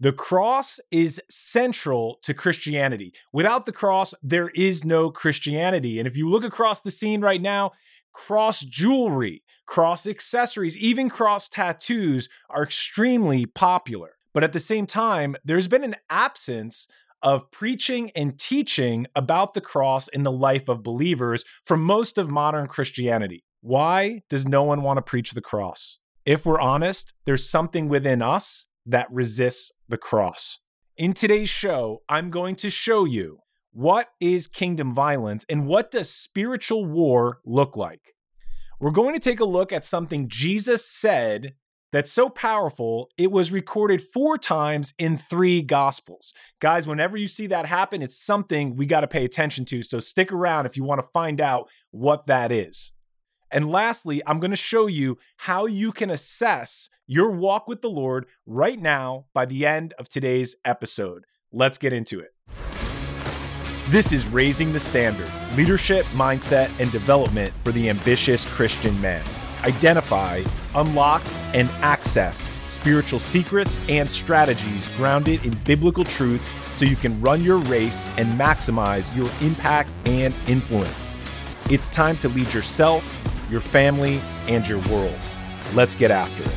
The cross is central to Christianity. Without the cross, there is no Christianity. And if you look across the scene right now, cross jewelry, cross accessories, even cross tattoos are extremely popular. But at the same time, there's been an absence of preaching and teaching about the cross in the life of believers for most of modern Christianity. Why does no one want to preach the cross? If we're honest, there's something within us that resists the cross. In today's show, I'm going to show you what is kingdom violence and what does spiritual war look like. We're going to take a look at something Jesus said that's so powerful, it was recorded four times in three gospels. Guys, whenever you see that happen, it's something we got to pay attention to. So stick around if you want to find out what that is. And lastly, I'm going to show you how you can assess your walk with the Lord right now by the end of today's episode. Let's get into it. This is Raising the Standard Leadership, Mindset, and Development for the Ambitious Christian Man. Identify, unlock, and access spiritual secrets and strategies grounded in biblical truth so you can run your race and maximize your impact and influence. It's time to lead yourself your family, and your world. Let's get after it.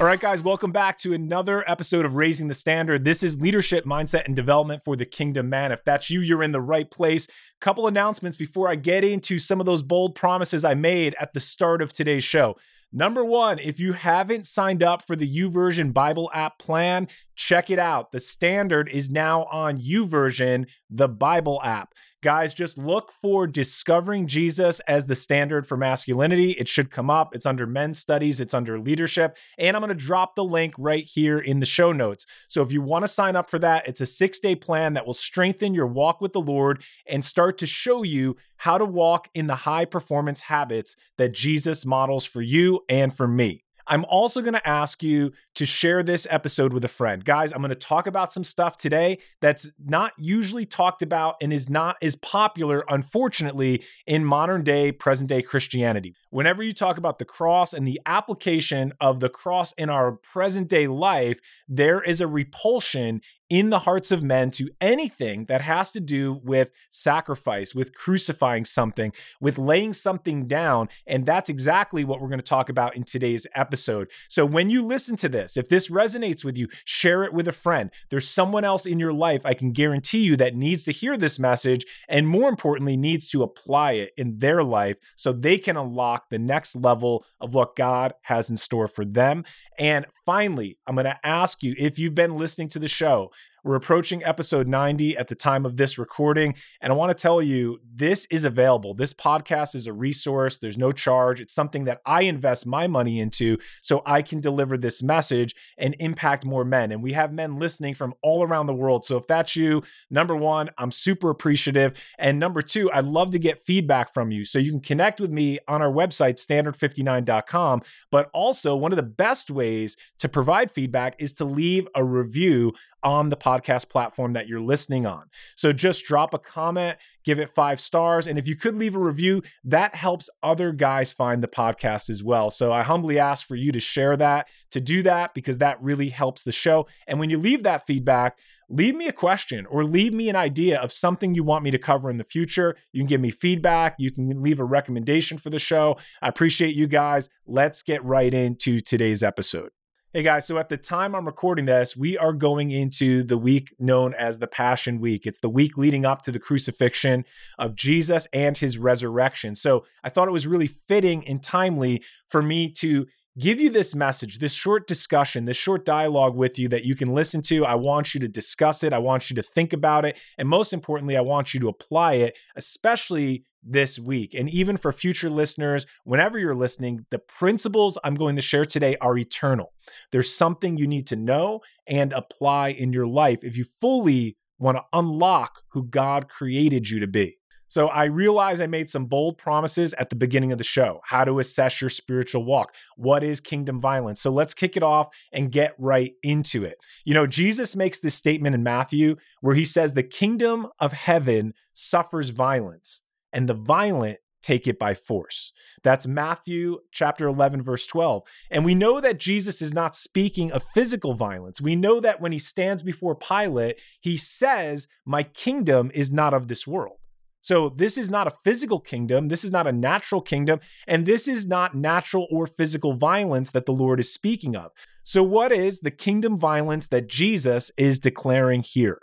All right, guys, welcome back to another episode of Raising the Standard. This is leadership, mindset, and development for the kingdom man. If that's you, you're in the right place. Couple announcements before I get into some of those bold promises I made at the start of today's show. Number one, if you haven't signed up for the YouVersion Bible app plan, check it out. The standard is now on YouVersion, the Bible app. Guys, just look for Discovering Jesus as the standard for masculinity. It should come up. It's under men's studies, it's under leadership. And I'm going to drop the link right here in the show notes. So if you want to sign up for that, it's a six day plan that will strengthen your walk with the Lord and start to show you how to walk in the high performance habits that Jesus models for you and for me. I'm also going to ask you to share this episode with a friend. Guys, I'm going to talk about some stuff today that's not usually talked about and is not as popular, unfortunately, in modern day, present day Christianity. Whenever you talk about the cross and the application of the cross in our present day life, there is a repulsion in the hearts of men to anything that has to do with sacrifice, with crucifying something, with laying something down. And that's exactly what we're going to talk about in today's episode. So when you listen to this, if this resonates with you, share it with a friend. There's someone else in your life, I can guarantee you, that needs to hear this message and more importantly, needs to apply it in their life so they can unlock the next level of what God has in store for them. And finally, I'm going to ask you if you've been listening to the show, we're approaching episode 90 at the time of this recording. And I want to tell you, this is available. This podcast is a resource, there's no charge. It's something that I invest my money into so I can deliver this message and impact more men. And we have men listening from all around the world. So if that's you, number one, I'm super appreciative. And number two, I'd love to get feedback from you. So you can connect with me on our website, standard59.com. But also, one of the best ways to provide feedback is to leave a review on the podcast platform that you're listening on. So just drop a comment, give it five stars. And if you could leave a review, that helps other guys find the podcast as well. So I humbly ask for you to share that, to do that, because that really helps the show. And when you leave that feedback, leave me a question or leave me an idea of something you want me to cover in the future. You can give me feedback. You can leave a recommendation for the show. I appreciate you guys. Let's get right into today's episode. Hey guys, so at the time I'm recording this, we are going into the week known as the Passion Week. It's the week leading up to the crucifixion of Jesus and his resurrection. So I thought it was really fitting and timely for me to give you this message, this short discussion, this short dialogue with you that you can listen to. I want you to discuss it. I want you to think about it. And most importantly, I want you to apply it, especially this week. And even for future listeners, whenever you're listening, the principles I'm going to share today are eternal. There's something you need to know and apply in your life if you fully want to unlock who God created you to be. So I realize I made some bold promises at the beginning of the show how to assess your spiritual walk. What is kingdom violence? So let's kick it off and get right into it. You know, Jesus makes this statement in Matthew where he says, The kingdom of heaven suffers violence, and the violent take it by force. That's Matthew chapter 11, verse 12. And we know that Jesus is not speaking of physical violence. We know that when he stands before Pilate, he says, My kingdom is not of this world. So, this is not a physical kingdom. This is not a natural kingdom. And this is not natural or physical violence that the Lord is speaking of. So, what is the kingdom violence that Jesus is declaring here?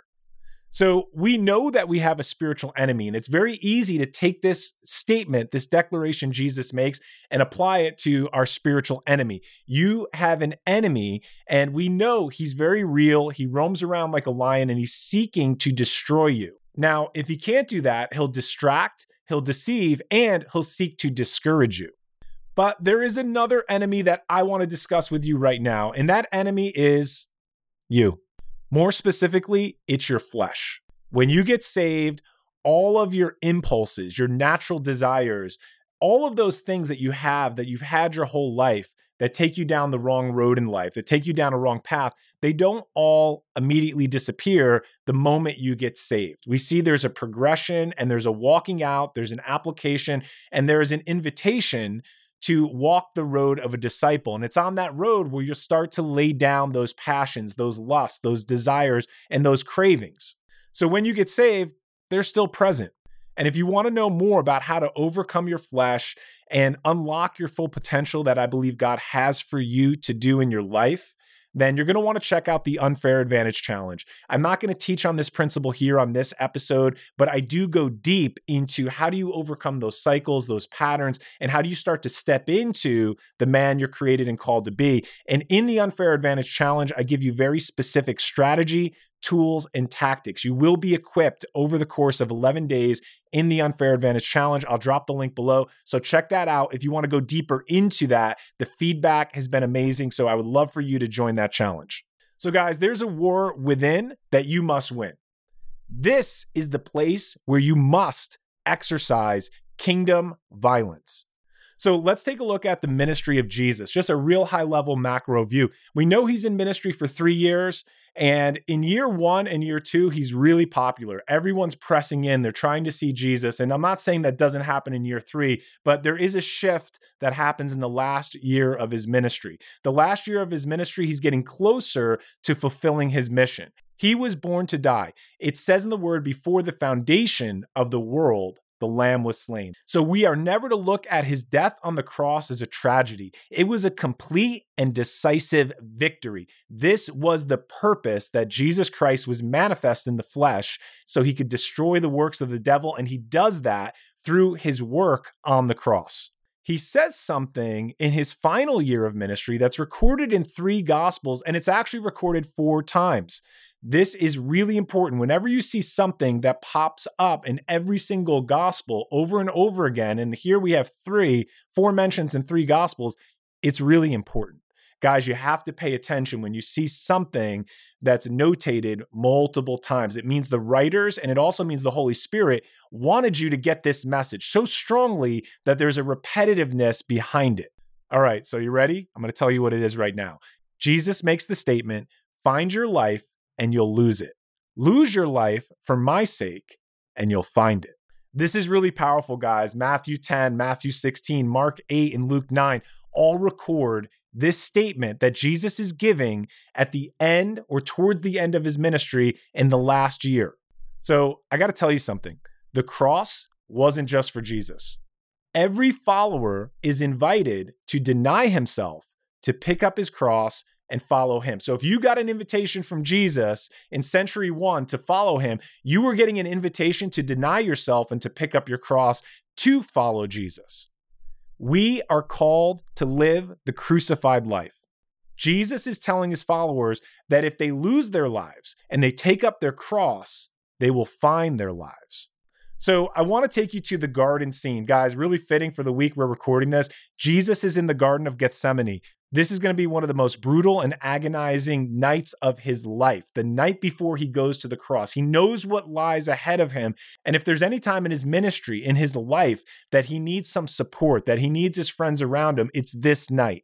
So we know that we have a spiritual enemy, and it's very easy to take this statement, this declaration Jesus makes, and apply it to our spiritual enemy. You have an enemy, and we know he's very real. He roams around like a lion, and he's seeking to destroy you. Now, if he can't do that, he'll distract, he'll deceive, and he'll seek to discourage you. But there is another enemy that I want to discuss with you right now, and that enemy is you. More specifically, it's your flesh. When you get saved, all of your impulses, your natural desires, all of those things that you have that you've had your whole life that take you down the wrong road in life, that take you down a wrong path, they don't all immediately disappear the moment you get saved. We see there's a progression and there's a walking out, there's an application, and there is an invitation to walk the road of a disciple. And it's on that road where you start to lay down those passions, those lusts, those desires, and those cravings. So when you get saved, they're still present. And if you want to know more about how to overcome your flesh and unlock your full potential that I believe God has for you to do in your life, then you're going to want to check out the Unfair Advantage Challenge. I'm not going to teach on this principle here on this episode, but I do go deep into how do you overcome those cycles, those patterns, and how do you start to step into the man you're created and called to be. And in the Unfair Advantage Challenge, I give you very specific strategy, tools, and tactics. You will be equipped over the course of 11 days in the Unfair Advantage Challenge. I'll drop the link below. So check that out if you want to go deeper into that. The feedback has been amazing. So I would love for you to join that challenge. So, guys, there's a war within that you must win. This is the place where you must exercise kingdom violence. So let's take a look at the ministry of Jesus, just a real high level macro view. We know he's in ministry for three years. And in year one and year two, he's really popular. Everyone's pressing in, they're trying to see Jesus. And I'm not saying that doesn't happen in year three, but there is a shift that happens in the last year of his ministry. The last year of his ministry, he's getting closer to fulfilling his mission. He was born to die. It says in the word, before the foundation of the world, the lamb was slain. So we are never to look at his death on the cross as a tragedy. It was a complete and decisive victory. This was the purpose that Jesus Christ was manifest in the flesh so he could destroy the works of the devil. And he does that through his work on the cross. He says something in his final year of ministry that's recorded in three gospels, and it's actually recorded four times. This is really important. Whenever you see something that pops up in every single gospel over and over again, and here we have three, four mentions in three gospels, it's really important. Guys, you have to pay attention when you see something that's notated multiple times. It means the writers and it also means the Holy Spirit wanted you to get this message so strongly that there's a repetitiveness behind it. All right, so you ready? I'm going to tell you what it is right now. Jesus makes the statement find your life and you'll lose it. Lose your life for my sake and you'll find it. This is really powerful, guys. Matthew 10, Matthew 16, Mark 8, and Luke 9 all record this statement that Jesus is giving at the end or towards the end of his ministry in the last year. So I got to tell you something the cross wasn't just for Jesus. Every follower is invited to deny himself, to pick up his cross, and follow him. So if you got an invitation from Jesus in century one to follow him, you were getting an invitation to deny yourself and to pick up your cross to follow Jesus. We are called to live the crucified life. Jesus is telling his followers that if they lose their lives and they take up their cross, they will find their lives. So I want to take you to the garden scene. Guys, really fitting for the week we're recording this. Jesus is in the Garden of Gethsemane. This is going to be one of the most brutal and agonizing nights of his life, the night before he goes to the cross. He knows what lies ahead of him. And if there's any time in his ministry, in his life, that he needs some support, that he needs his friends around him, it's this night.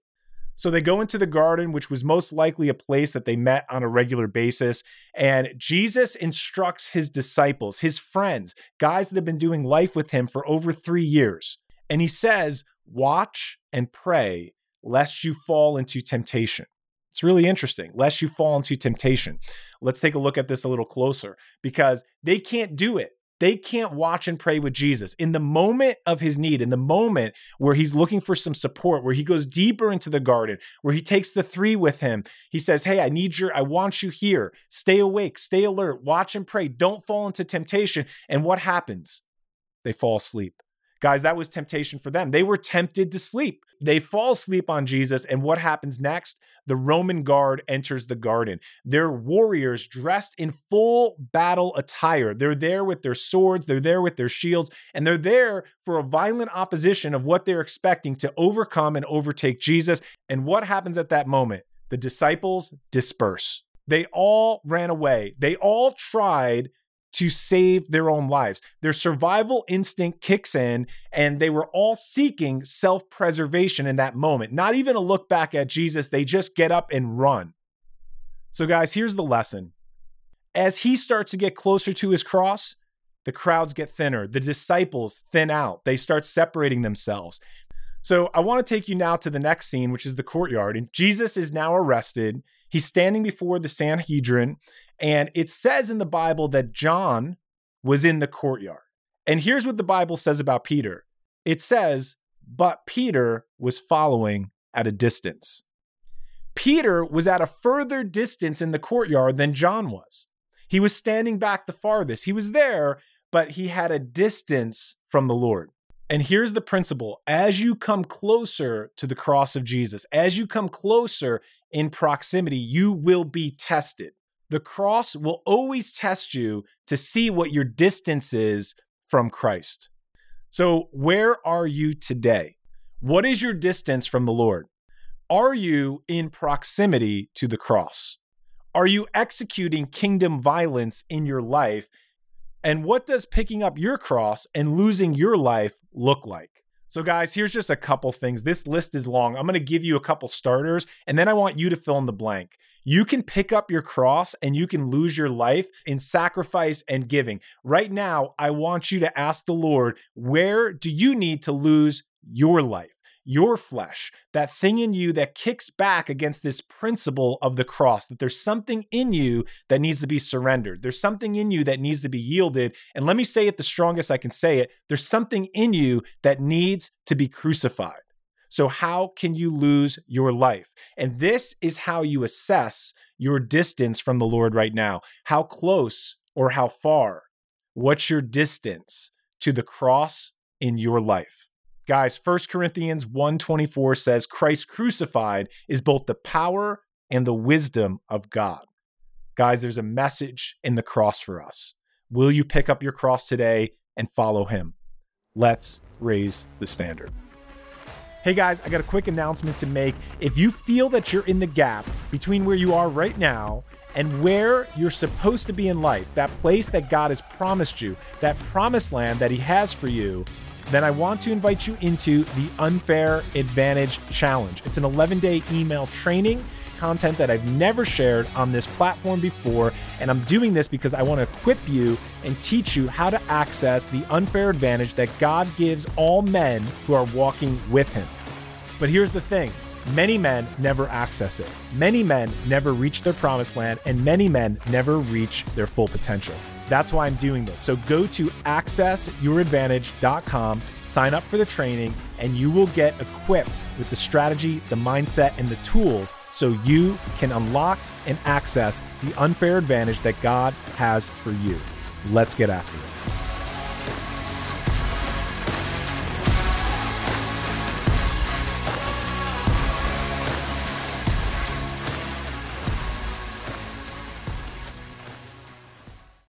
So they go into the garden, which was most likely a place that they met on a regular basis. And Jesus instructs his disciples, his friends, guys that have been doing life with him for over three years. And he says, Watch and pray lest you fall into temptation. It's really interesting, lest you fall into temptation. Let's take a look at this a little closer because they can't do it. They can't watch and pray with Jesus. In the moment of his need, in the moment where he's looking for some support, where he goes deeper into the garden, where he takes the three with him, he says, Hey, I need your, I want you here. Stay awake, stay alert, watch and pray. Don't fall into temptation. And what happens? They fall asleep. Guys, that was temptation for them. They were tempted to sleep. They fall asleep on Jesus. And what happens next? The Roman guard enters the garden. They're warriors dressed in full battle attire. They're there with their swords, they're there with their shields, and they're there for a violent opposition of what they're expecting to overcome and overtake Jesus. And what happens at that moment? The disciples disperse. They all ran away. They all tried to save their own lives. Their survival instinct kicks in, and they were all seeking self preservation in that moment. Not even a look back at Jesus, they just get up and run. So, guys, here's the lesson. As he starts to get closer to his cross, the crowds get thinner, the disciples thin out, they start separating themselves. So, I want to take you now to the next scene, which is the courtyard. And Jesus is now arrested. He's standing before the Sanhedrin, and it says in the Bible that John was in the courtyard. And here's what the Bible says about Peter it says, but Peter was following at a distance. Peter was at a further distance in the courtyard than John was. He was standing back the farthest. He was there, but he had a distance from the Lord. And here's the principle as you come closer to the cross of Jesus, as you come closer in proximity, you will be tested the cross will always test you to see what your distance is from Christ. So, where are you today? What is your distance from the Lord? Are you in proximity to the cross? Are you executing kingdom violence in your life? And what does picking up your cross and losing your life look like? So, guys, here's just a couple things. This list is long. I'm going to give you a couple starters, and then I want you to fill in the blank. You can pick up your cross and you can lose your life in sacrifice and giving. Right now, I want you to ask the Lord, where do you need to lose your life? your flesh, that thing in you that kicks back against this principle of the cross, that there's something in you that needs to be surrendered. There's something in you that needs to be yielded. And let me say it the strongest I can say it there's something in you that needs to be crucified. So, how can you lose your life? And this is how you assess your distance from the Lord right now. How close or how far? What's your distance to the cross in your life? Guys, 1 Corinthians 1:24 says Christ crucified is both the power and the wisdom of God. Guys, there's a message in the cross for us. Will you pick up your cross today and follow him? Let's raise the standard. Hey guys, I got a quick announcement to make. If you feel that you're in the gap between where you are right now and where you're supposed to be in life, that place that God has promised you, that promised land that He has for you, then I want to invite you into the Unfair Advantage Challenge. It's an 11 day email training content that I've never shared on this platform before. And I'm doing this because I want to equip you and teach you how to access the unfair advantage that God gives all men who are walking with Him. But here's the thing many men never access it, many men never reach their promised land, and many men never reach their full potential. That's why I'm doing this. So go to accessyouradvantage.com, sign up for the training, and you will get equipped with the strategy, the mindset, and the tools so you can unlock and access the unfair advantage that God has for you. Let's get after it.